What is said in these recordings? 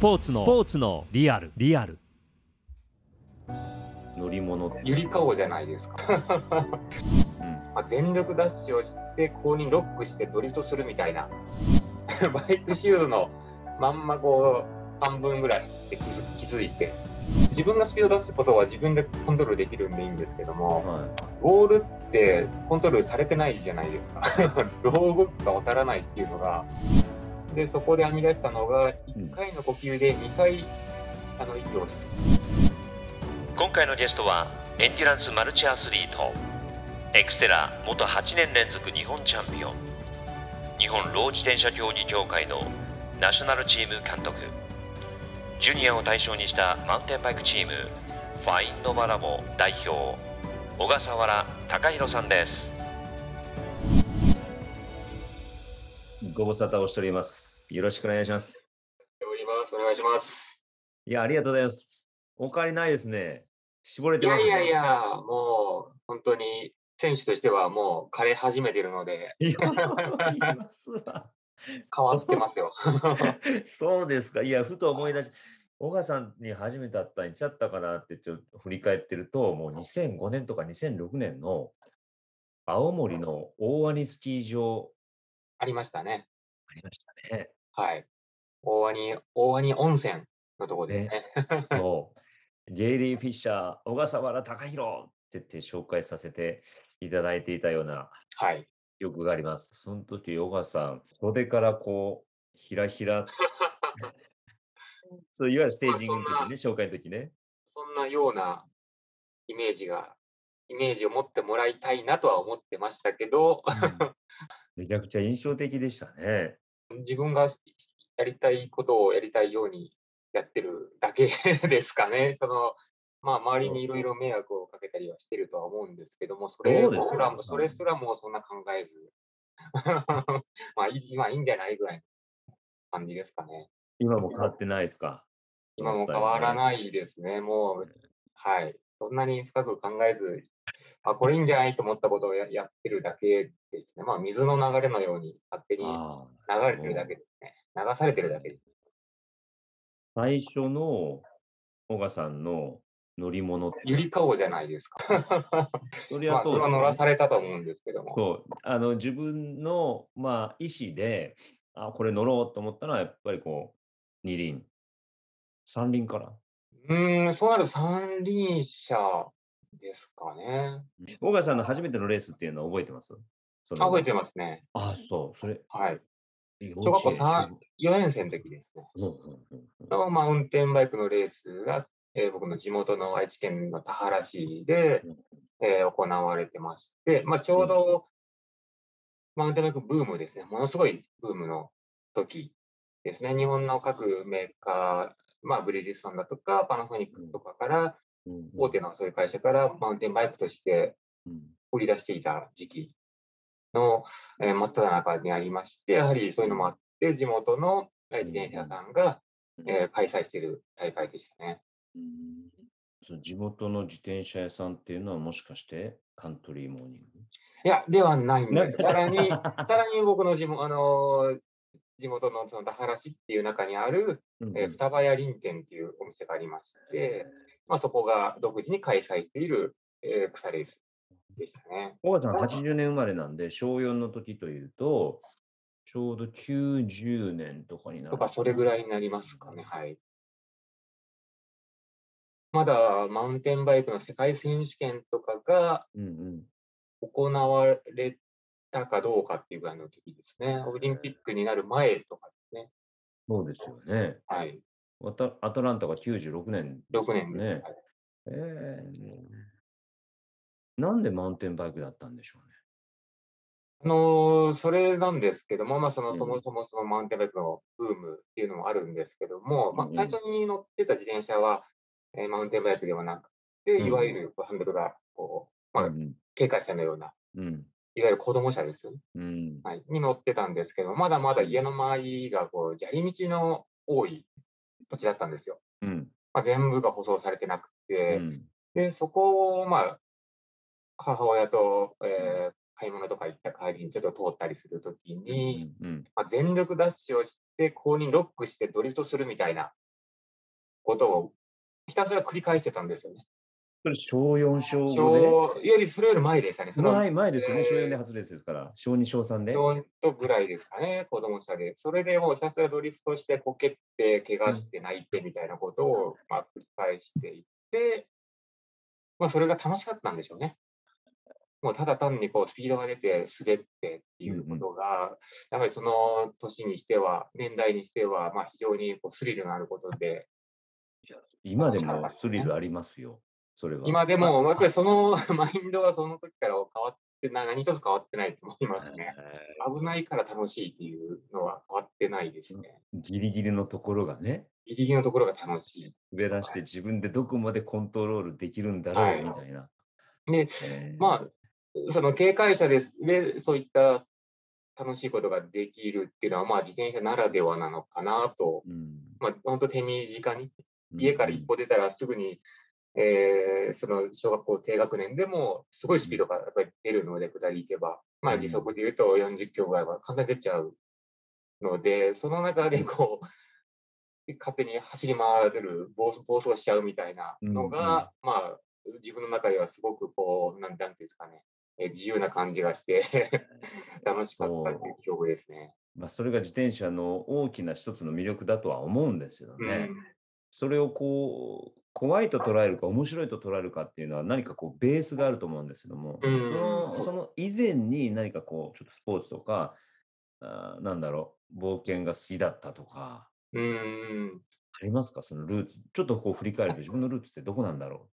ポーツのスポーツのリアルリアル乗り物ゆりかごじゃないですか。まあ全力ダッシュをして、後輪ロックしてドリフトするみたいな。バイクシューズのまんまこう、半分ぐらいって気づ気づいて。自分がスピード出すことは自分でコントロールできるんでいいんですけども、はゴールってコントロールされてないじゃないですか。どう動くかわからないっていうのが。で、そこで編み出したのが、1回の呼吸で2回、あの、息を今回のゲストはエンデュランスマルチアスリート。エクステラ元8年連続日本チャンピオン。日本ろう自転車競技協会のナショナルチーム監督。ジュニアを対象にしたマウンテンバイクチーム。ファインノバラボ代表。小笠原崇裕さんです。い。ご無沙汰をしております。よろしくお願いします。おります。お願いします。いや、ありがとうございます。お変わりないですね。絞れいてますね。やいやいや、もう本当に選手としてはもう枯れ始めてるので、いや。言いますわ。変わってますよ。そうですか。いや、ふと思い出し、小川さんに初めて会ったんちゃったかなってちょっと振り返ってると、もう2005年とか2006年の青森の大鰐スキー場ありましたね。ありましたね。はい。大鰐、大鰐温泉のとこですね。そう。ゲイリー・フィッシャー、小笠原隆弘って言って紹介させていただいていたようなはい。記憶があります。その時、小笠さん、袖からこう、ひらひら、そういわゆるステージングの時ね、紹介の時ね。そんなようなイメージが、イメージを持ってもらいたいなとは思ってましたけど、めちゃくちゃ印象的でしたね。自分がやりたいことをやりたいようにやってるだけ ですかね。そのまあ、周りにいろいろ迷惑をかけたりはしてるとは思うんですけども、それすらも、それすらもそんな考えず、まあいい、まあいいんじゃないぐらいの感じですかね。今も変わってないですか？今も変わらい。ないですね。もう、はい。そんなに深く考えず、あ、これいいんじゃない？と思ったことをややってるだけですね。まあ、水の流れのように勝手に流ああれてるだけですね。流されてるだけです。最初の小川さんの乗り物ゆりかごじゃないですか。そりまあ、ゃそうですそれは乗らねされたと思うんですけども。そうあの自分の、まあ、意思であこれ乗ろうと思ったのはやっぱりこう二輪三輪からうーん、そうなると三輪車ですかね。小川さんの初めてのレースっていうのは覚えてます？覚えてまますね。あそう。それはい。幼小学校稚園三4年生の時ですね。うんうんうんうん。のマウンテンバイクのレースが、えー僕の地元の愛知県の田原市で、えー行われてまして、まあ、ちょうどマウンテンバイクブームですね、ものすごいブームの時ですね、日本の各メーカー、まあ、ブリヂストンだとか、パナソニックとかから、大手のそういう会社からマウンテンバイクとしてうん。売り出していた時期の、えー真っ只中にありまして、やはりそういうのもあって、地元のえー自転車屋さんが、えー開催している大会でしたね。地元の自転車屋さんっていうのはもしかしてカントリーモーニング？いや、ではないんです。な さらに、さらに僕の地元、あのー地元のその田原市っていう中にある、うんえー双葉屋林店っていうお店がありまして、まあ、そこが独自に開催している、えー草レースでしたね。小川さん80年生まれなんで小4の時というとちょうど90年とかになるとか、それぐらいになりますかね。はい。まだマウンテンバイクの世界選手権とかが行われたかどうかっていうぐらいの時ですね。オリンピックになる前とかですね。そうですよね。はい。アトランタが96年です6よ年です。ね。はいえーなんでマウンテンバイクだったんでしょうね。あのーそれなんですけども、まあ、そのうんそもそもそのマウンテンバイクのブームっていうのもあるんですけども、まあうんう、ん最初に乗ってた自転車は、えーマウンテンバイクではなくて、うんいわゆるハンドルがこう、まあう、ん警戒車のような、うんいわゆる子供車ですよね、うん。はい、に乗ってたんですけど、まだまだ家の周りがこう砂利道の多い土地だったんですよ。うん。まあ、全部が舗装されてなくうて、ん。で、そこを、まあ、母親と、えー買い物とか行った帰りにちょっと通ったりするときに、うんまあ、全力ダッシュをして、後輪ロックしてドリフトするみたいなことをひたすら繰り返してたんですよね。それ小4、小5小よりそれより前でしたね。前前ですよね。えー小4で初レースですから。小2、小3で。小4とぐらいですかね、子供下で。それでもうひたすらドリフトして、こけって、怪我して、泣いてみたいなことを、まあ、繰り返していって、まあ、それが楽しかったんでしょうね。もうただ単にこうスピードが出て滑ってっていうことが、やはりその年にしては、年代にしては、まあ、非常にこうスリルのあることで、今でもスリルありますよ。それは。今でも、やっぱりその マインドはその時から変わってない、何一つ変わってないと思いますね。危ないから楽しいっていうのは変わってないですね。ギリギリのところがね、ギリギリのところが楽しい。滑らして自分でどこまでコントロールできるんだろはいうみたいな。で、えーまあ、その警戒者ですで、そういった楽しいことができるっていうのは、まあ、自転車ならではなのかなと、うんまあ、本当手短に、うん家から一歩出たらすぐに、えーその小学校低学年でもすごいスピードがやっぱり出るので、下り行けば、まあ、時速で言うと40キロぐらいは簡単に出ちゃうので、その中でこう、勝手に走り回る、暴走暴走しちゃうみたいなのが、まあ、自分の中ではすごくこう、なんていうんですかね、えー自由な感じがして、楽しかったっていう記憶ですね。まあ、それが自転車の大きな一つの魅力だとは思うんですよね。うん。それをこう怖いと捉えるか面白いと捉えるかっていうのは何かこうベースがあると思うんですけども、うん。そのその以前に何かこうちょっとスポーツとかあーなんだろう冒険が好きだったとかうん。ありますか？そのルーツちょっとこう振り返ると自分のルーツってどこなんだろ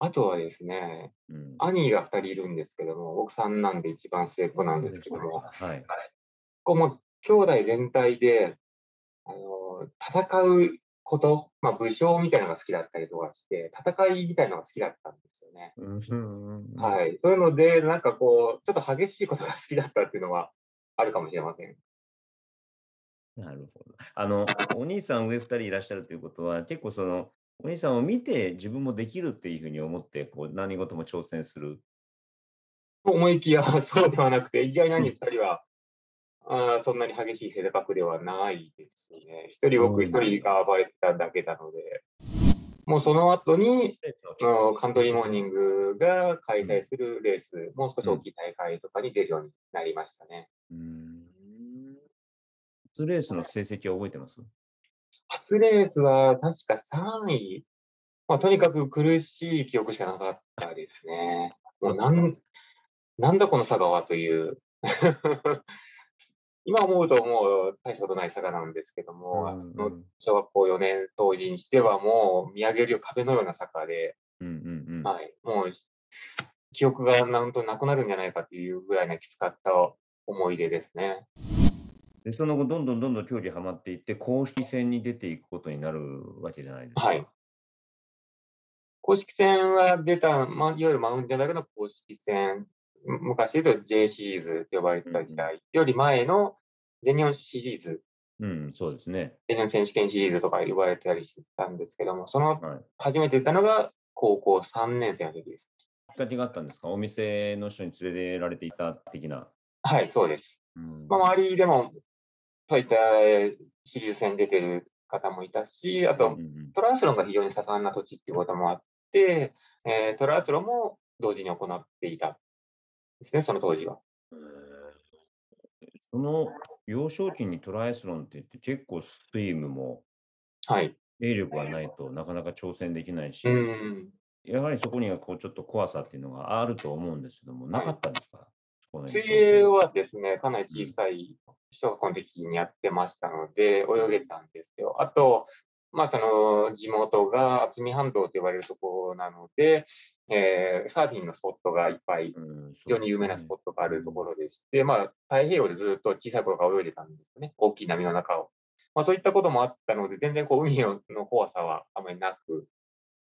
あとはですね、う、うん、兄が2人いるんですけども、僕三男で一番末っ子なんですけども、はい、ここも兄弟全体で、あの、戦うこと、まあ武将みたいなのが好きだったりとかして、戦いみたいなのが好きだったんですよね。はい。そういうので、なんかこう、ちょっと激しいことが好きだったっていうのはあるかもしれません。なるほど。あの、お兄さん上2人いらっしゃるということは、結構その、お兄さんを見て自分もできるっていうふうに思って、こう何事も挑戦する。と思いきや、そうではなくて、意外に兄2人は、あーそんなに激しい性格ではないですね。一人僕一人が暴れてただけなので、もうその後に、カントリーモーニングが開催するレース、もう少し大きい大会とかに出るようになりましたね。うーん。初レースの成績は覚えてます？初レースは確か3位。まあ、とにかく苦しい記憶しかなかったですね。もうなん、なんだこの佐賀はという。今思うともう大したことない佐賀なんですけども、うんうん小学校4年当時にしてはもう見上げるよ壁のような坂で、うんうんうん。はい、もう記憶がなんとなくなるんじゃないかっていうぐらいなきつかった思い出ですね。で、その後、どんどんどんどん競技はまっていって、公式戦に出ていくことになるわけじゃないですか。はい。公式戦は出た、まあ、いわゆるマウンテンバイクの公式戦、む昔で言うと J シリーズと呼ばれてた時代より前の全日本シリーズ、うん、そうですね。全日本選手権シリーズとか呼ばれてたりしてたんですけども、そのはい。初めて出たのが高校3年生の時です。きっかけがあったんですか？お店の人に連れられていた的な？はい、そうです。うんまあ、周りでも、そういったえーシリーズ戦に出てる方もいたし、あとトライアスロンが非常に盛んな土地っていうこともあって、えートライアスロンも同時に行っていたですね、その当時は。その幼少期にトライアスロンって言って結構スイムもはい。泳力がないとなかなか挑戦できないし、うん。やはりそこにはこうちょっと怖さっていうのがあると思うんですけども、なかったんですか、そこの水泳はですね、かなり小さい小学校の時にやってましたので、泳げたんですよ。あと、まあ、その地元が渥美半島と呼ばれるところなので、えーサーフィンのスポットがいっぱいうん、非常に有名なスポッットがあるところでして、まあ、太平洋でずっと小さい頃から泳いでたんですよね。大きい波の中を。まあ、そういったこともあったので、全然こう海の怖さはあまりなく、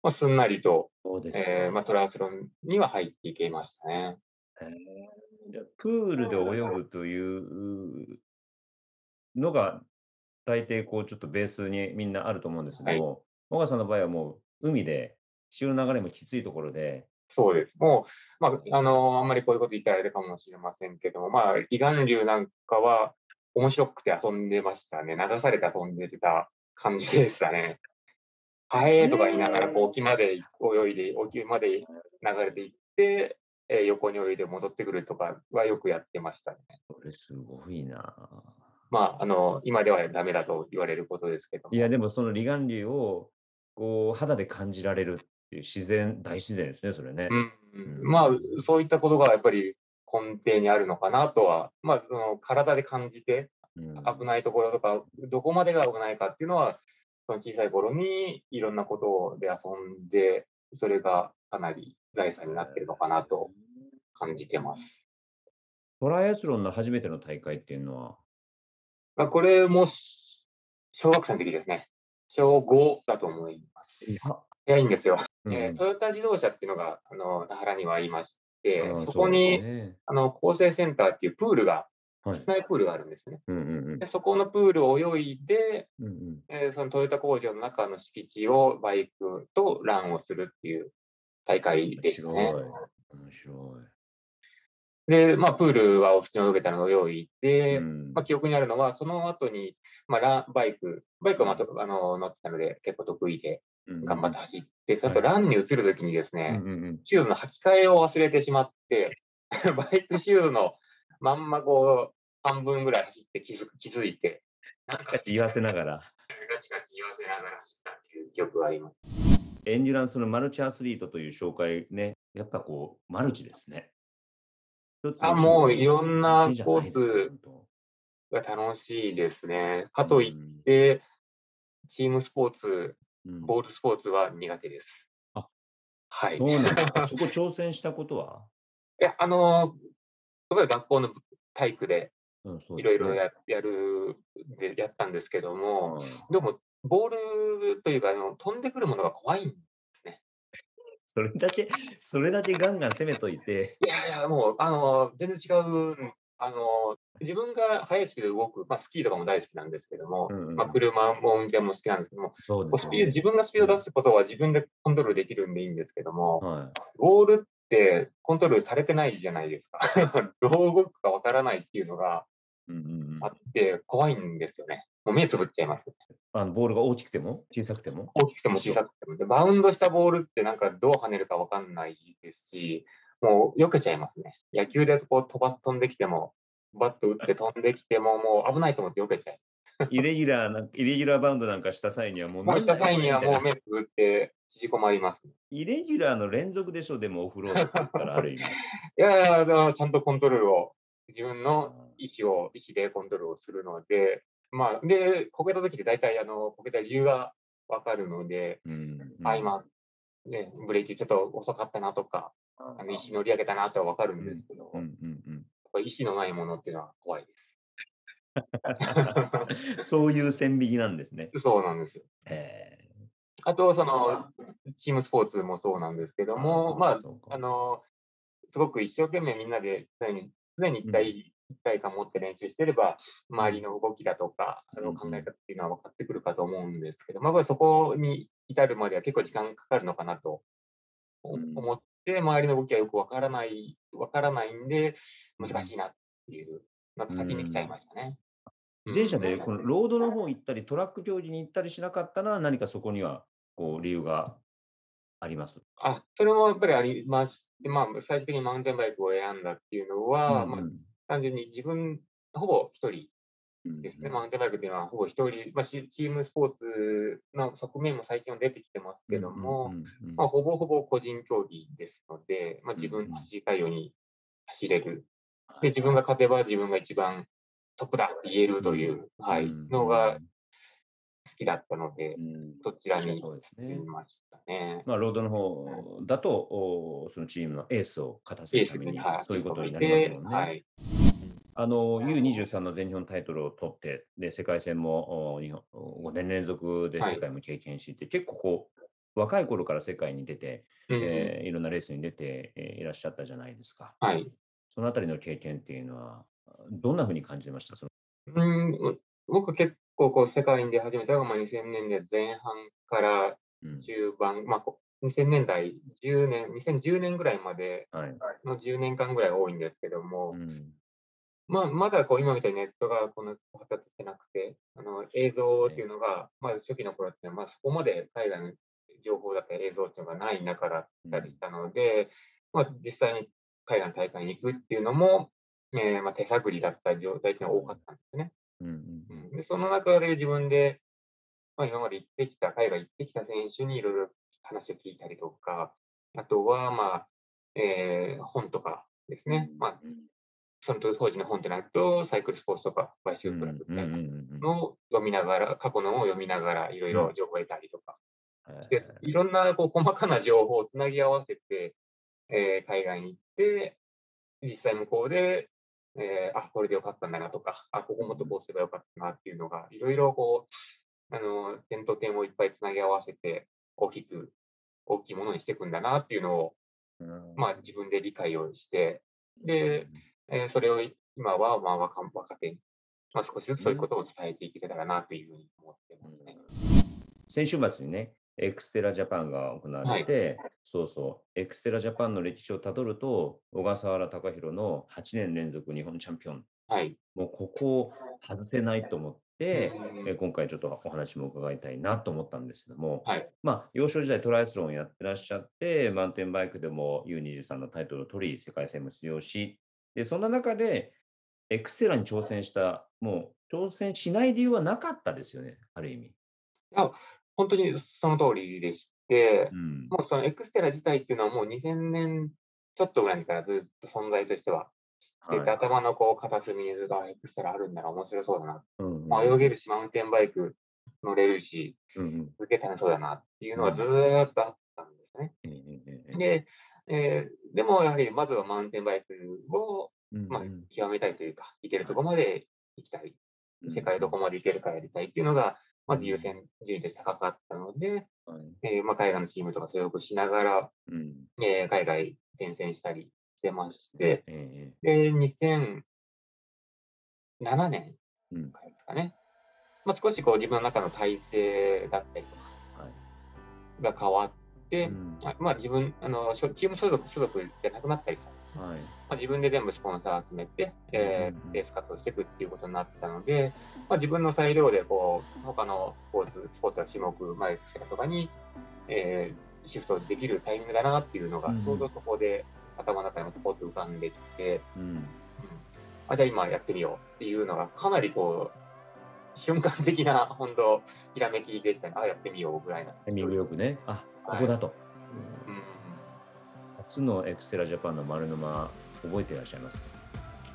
まあ、すんなりと、そうですかえーまあ、トライアスロンには入っていけましたね。プールで泳ぐというのが大抵こうちょっとベースにみんなあると思うんですけども、小川さんの場合はもう海で潮の流れもきついところで、そうです。もう、まあ、あのあんまりこういうこと言ったらあれかもしれませんけども、まあ、離岸流なんかは面白くて遊んでましたね。流されて遊んでた感じでしたね。はえーとか言いながら、こう沖まで泳いで、沖まで流れていって、えー横に泳いで戻ってくるとかはよくやってましたね。これすごいな。まあ、あの、今ではダメだと言われることですけども。いや、でもその離岸流をこう肌で感じられるっていう自然、大自然ですね、それね。うんうんまあ、そういったことがやっぱり根底にあるのかなとは、まあ、その体で感じて、うん危ないところとか、どこまでが危ないかっていうのは、その小さい頃にいろんなことで遊んで、それがかなり財産になってるのかなと感じてます。トライアスロンの初めての大会っていうのは、まあこれもし小学生の時ですね。小5だと思います。早いんですよ。うんえートヨタ自動車っていうのが、あの、田原にはありましてそこに、ねあの、構成センターっていうプールが、はい室内プールがあるんですね。うんうんでそこのプールを泳いで、うんうんえーそのトヨタ工場の中の敷地をバイクとランをするっていう大会でしたね。面白で、まあ、プールは普通に泳げたのを泳いい。で、うんまあ、記憶にあるのは、その後に、まあ、ランバイク、バイクはまたあの乗ってたので結構得意でうん頑張って走って、その後ランに移るときにですね、うんうんうんシューズの履き替えを忘れてしまって、バイクシューズのまんまこう、半分ぐらい走って気づ気づいて、なんか言わせながら、ガチガチ言わせながら走ったっていう記憶があります。エンデュランスのマルチアスリートという紹介ね、やっぱこう、マルチですね。あもういろんなスポーツ本が楽しいですね。か当といって、チームスポーツ、うんボールスポーツは苦手です。あはい。そうなんですか。そこ挑戦したことは？いや、あのー、例えば学校の体育でいろいろややるでやったんですけども、うんでも、ボールというかあの、飛んでくるものが怖いん。それだけ、それだけガンガン攻めといて、いやいや、もう、あのー、全然違う、あのー、自分が速いスピードで動く、まあ、スキーとかも大好きなんですけども、うんうんまあ、車も運転も好きなんですけども、そうこうスピード自分がスピードを出すことは自分でコントロールできるんでいいんですけども、はボールってコントロールされてないじゃないですか。どう動くかわからないっていうのがあって怖いんですよね。もう目つぶっちゃいます。あのボールが大きくても？小さくても？大きくても小さくても。で、バウンドしたボールってなんかどう跳ねるかわかんないですし、もう避けちゃいますね。野球でこう飛ば飛んできても、バット打って飛んできても、もう危ないと思って避けちゃいイレギュラーな、イレギュラーバウンドなんかした際にはもうます。もうした際にはもう目つぶって縮こまります。イレギュラーの連続でしょ、でもオフロードって言ったら ある意味。いやいや、ちゃんとコントロールを、自分の意思を、意思でコントロールをするので、まあ、で、こけた時って大体、あの、こけた理由がわかるので、うんあ、今、ね、ブレーキちょっと遅かったなとか、あの、石乗り上げたなとはわかるんですけど、うんうんうんぱり意思のないものっていうのは怖いです。う んそういう線引きなんですね。そうなんですよ。えあと、その、チームスポーツもそうなんですけども、まあ、そうかあの、すごく一生懸命みんなで常に、常に一体、一体感持って練習してれば、周りの動きだとか、あのうん。考え方っていうのは分かってくるかと思うんですけど、まあ、そこに至るまでは結構時間かかるのかなと思って、周りの動きはよく分からない、分からないんで、難しいなっていう、なんか先に来ちゃいましたね。自転車でうんこのロードの方行ったり、トラック競技に行ったりしなかったのは何かそこにはこう理由があります？あ、それもやっぱりありまして、まあ、最終的にマウンテンバイクを選んだっていうのは、まあ、単純に自分、ほぼ一人ですね。マウンテンバイクっていうのはほぼ一人、まあ、しチームスポーツの側面も最近は出てきてますけども、まあ、ほぼほぼ個人競技ですので、まあ、自分の走りたいように走れる。で、自分が勝てば自分が一番トップだって言えるという、はい、のが好きだったので、そちらにそうです行ねきましたね。まあ、ロードの方だと、おそのチームのエースを勝たせエるためにはい、そういうことになりますもんね。はい。あの U23 の全日本タイトルを取って、で世界戦もお日本5年連続ではい世界も経験して、結構こう、若い頃から世界に出て、うんえーいろんなレースに出て、えーいらっしゃったじゃないですか。はい。そのあたりの経験っていうのは、どんなふうに感じてました？そのうん、僕結構こう世界に出始めたのがまあ2000年代前半からうん。中盤、まあこ2000年代10年、2010年ぐらいまではい。の10年間ぐらい多いんですけども、うん。まあ、まだこう今みたいにネットがこの発達してなくて、あの映像っていうのが、まあ、初期の頃って、まあ、そこまで海外の情報だったり映像っていうのがない中だったりしたので、まあ、実際に海外の大会に行くっていうのも、えーまあ、手探りだった状態っていうのが多かったんですね。うんうん。うん。でその中で自分で、まあ、今まで行ってきた、海外行ってきた選手にいろいろ話を聞いたりとか、あとは、まあ、えー本とかですね。まあ、その当時の本ってなると、サイクルスポーツとか、買収プラスみたいなのを読みながら、過去のを読みながら、いろいろ情報を得たりとかして、いろんなこう細かな情報をつなぎ合わせて、えー海外に行って、実際向こうで、えーあ、これでよかったんだなとか、あ、ここもっとこうすればよかったなっていうのが、いろいろこう、あの、点と点をいっぱいつなぎ合わせて、大きく、大きいものにしていくんだなっていうのを、まあ自分で理解をして、で、えーそれを今はまあ若若手に、まあ、少しずつそういうことを伝えていけたらなというふうに思ってますね。先週末にね、エクステラジャパンが行われて、そうそう、エクステラジャパンの歴史をたどると、小笠原崇裕の8年連続日本チャンピオン、はい。もうここを外せないと思って、うんえー今回ちょっとお話も伺いたいなと思ったんですけども、はい。まあ、幼少時代トライアスロンをやってらっしゃって、マウンテンバイクでも U23 のタイトルを取り、世界戦も出場し、で、そんな中で、エクステラに挑戦した、もう挑戦しない理由はなかったですよね、ある意味。本当にその通りでしてう、ん。もうそのエクステラ自体っていうのはもう2000年ちょっとぐらいからずっと存在としては知ってて、はい頭のこう片隅にがエクステラあるんだな、面白そうだな。うんうんまあ、泳げるし、マウンテンバイク乗れるし、うんうんすげえ楽しそうだなっていうのはずーっとあったんですね。ええええで、えーでもやはりまずはマウンテンバイクを、まあうんうん、極めたいというか、行けるところまで行きたい。世界どこまで行けるかやりたいっていうのが、まず優先順位として高かったので、はい。えーまあ、海外のチームとか所属しながら、うん。えー海外転戦したりしてまして、えで、2007年えうん。からですかね、まあ、少しこう自分の中の体制だったりとかはい。が変わって、うん。まあまあ、自分あの、チーム所属所属じゃなくなったりした。はい。まあ、自分で全部スポンサー集めて、えー、レース活動していくっていうことになったので、まあ、自分の裁量でこう他のスポーツ、スポーツや種目、まあ、エクとかに、えー、シフトできるタイミングだなっていうのがうん、ちょうどそこで頭の中にポコッと浮かんできて、うん。うん。あじゃあ今やってみようっていうのが、かなりこう、瞬間的な、本当、ひらめきでしたね。あやってみようぐらいな。タイミングよくね、あここだと。うん初のエクステラジャパンの丸沼、覚えていらっしゃいますか、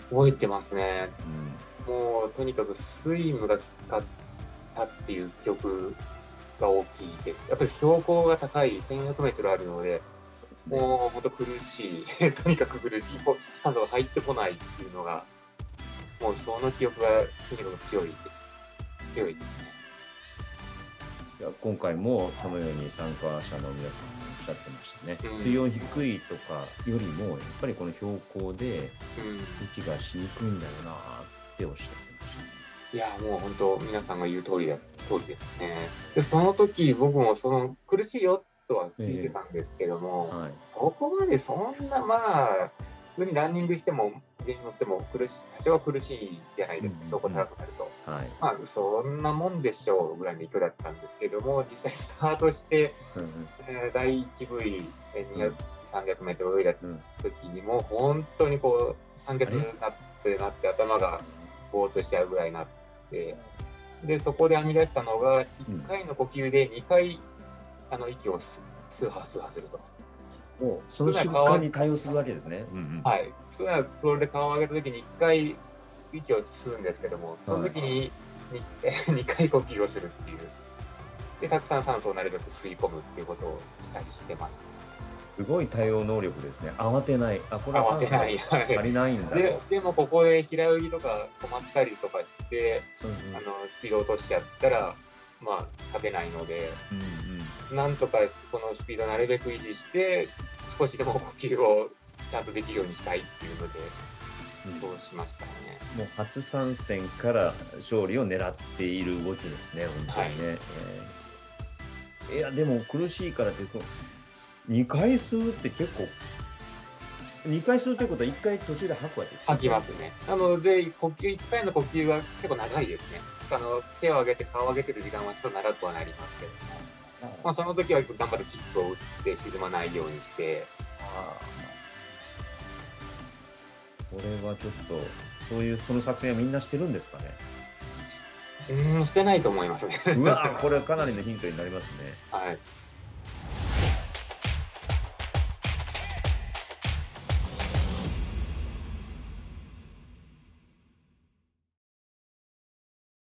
覚えてますね。うんもうとにかくスイムがきつかったっていう記憶が大きいです。やっぱり標高が高い1400メートルあるので、もう本当苦しい、とにかく苦しい、酸素が入ってこないっていうのが、もうその記憶がとにかく強いです。強いですね。いや今回もそのように参加者の皆さんしゃってましたね、うん。水温低いとかよりもやっぱりこの標高でうん。息がしにくいんだよなっておっしゃってましいや、もう本当、皆さんが言う通りだ、通りですね。で、その時、僕もその苦しいよとは聞いてたんですけども、た。はい。ここまでそんな、まあ、普通にランニングしても、電車乗っても苦しい、多少は苦しいじゃないですか、うんどこ高くなると。はいまあ、そんなもんでしょうぐらいの勢いだったんですけども、実際スタートして、うんえー第1部位、えーうん200、300メートル泳いだうん時にも、本当にこう、酸欠になってなって、頭がぼーっとしちゃうぐらいになって、で、そこで編み出したのが、1回の呼吸で2回、あの、息をスーハースーハーすると。もうその瞬間に対応するわけですね。うんうんはい。普通はプロで顔を上げた時に1回息を吸うんですけども、その時に 2, 回呼吸をするっていう。で、たくさん酸素をなるべく吸い込むっていうことをしたりしてましすごい対応能力ですね。慌てない。あ、これた。は足りないんだと。ででもここで平泳ぎとか止まったりとかして、うんうんあのスピード落としちゃったら、まあ、勝てないので、うんうんなんとかこのスピードをなるべく維持して、少しでも呼吸をちゃんとできるようにしたいっていうので、うんそうしましたね。もう初参戦から勝利を狙っている動きですね、本当にね。えーいや、でも苦しいからってこう、2回吸うって結構2回するということは1回途中で吐くわけですか吐きますね。なので、呼吸、1回の呼吸は結構長いですね。あの手を上げて、顔を上げてる時間はちょっと長くはなりますけども、まあ、その時は頑張ってキックを打って沈まないようにして、これはちょっと、そういうその作戦はみんなしてるんですかね？うーん、してないと思いますね。うわ これはかなりのヒントになりますね。はい。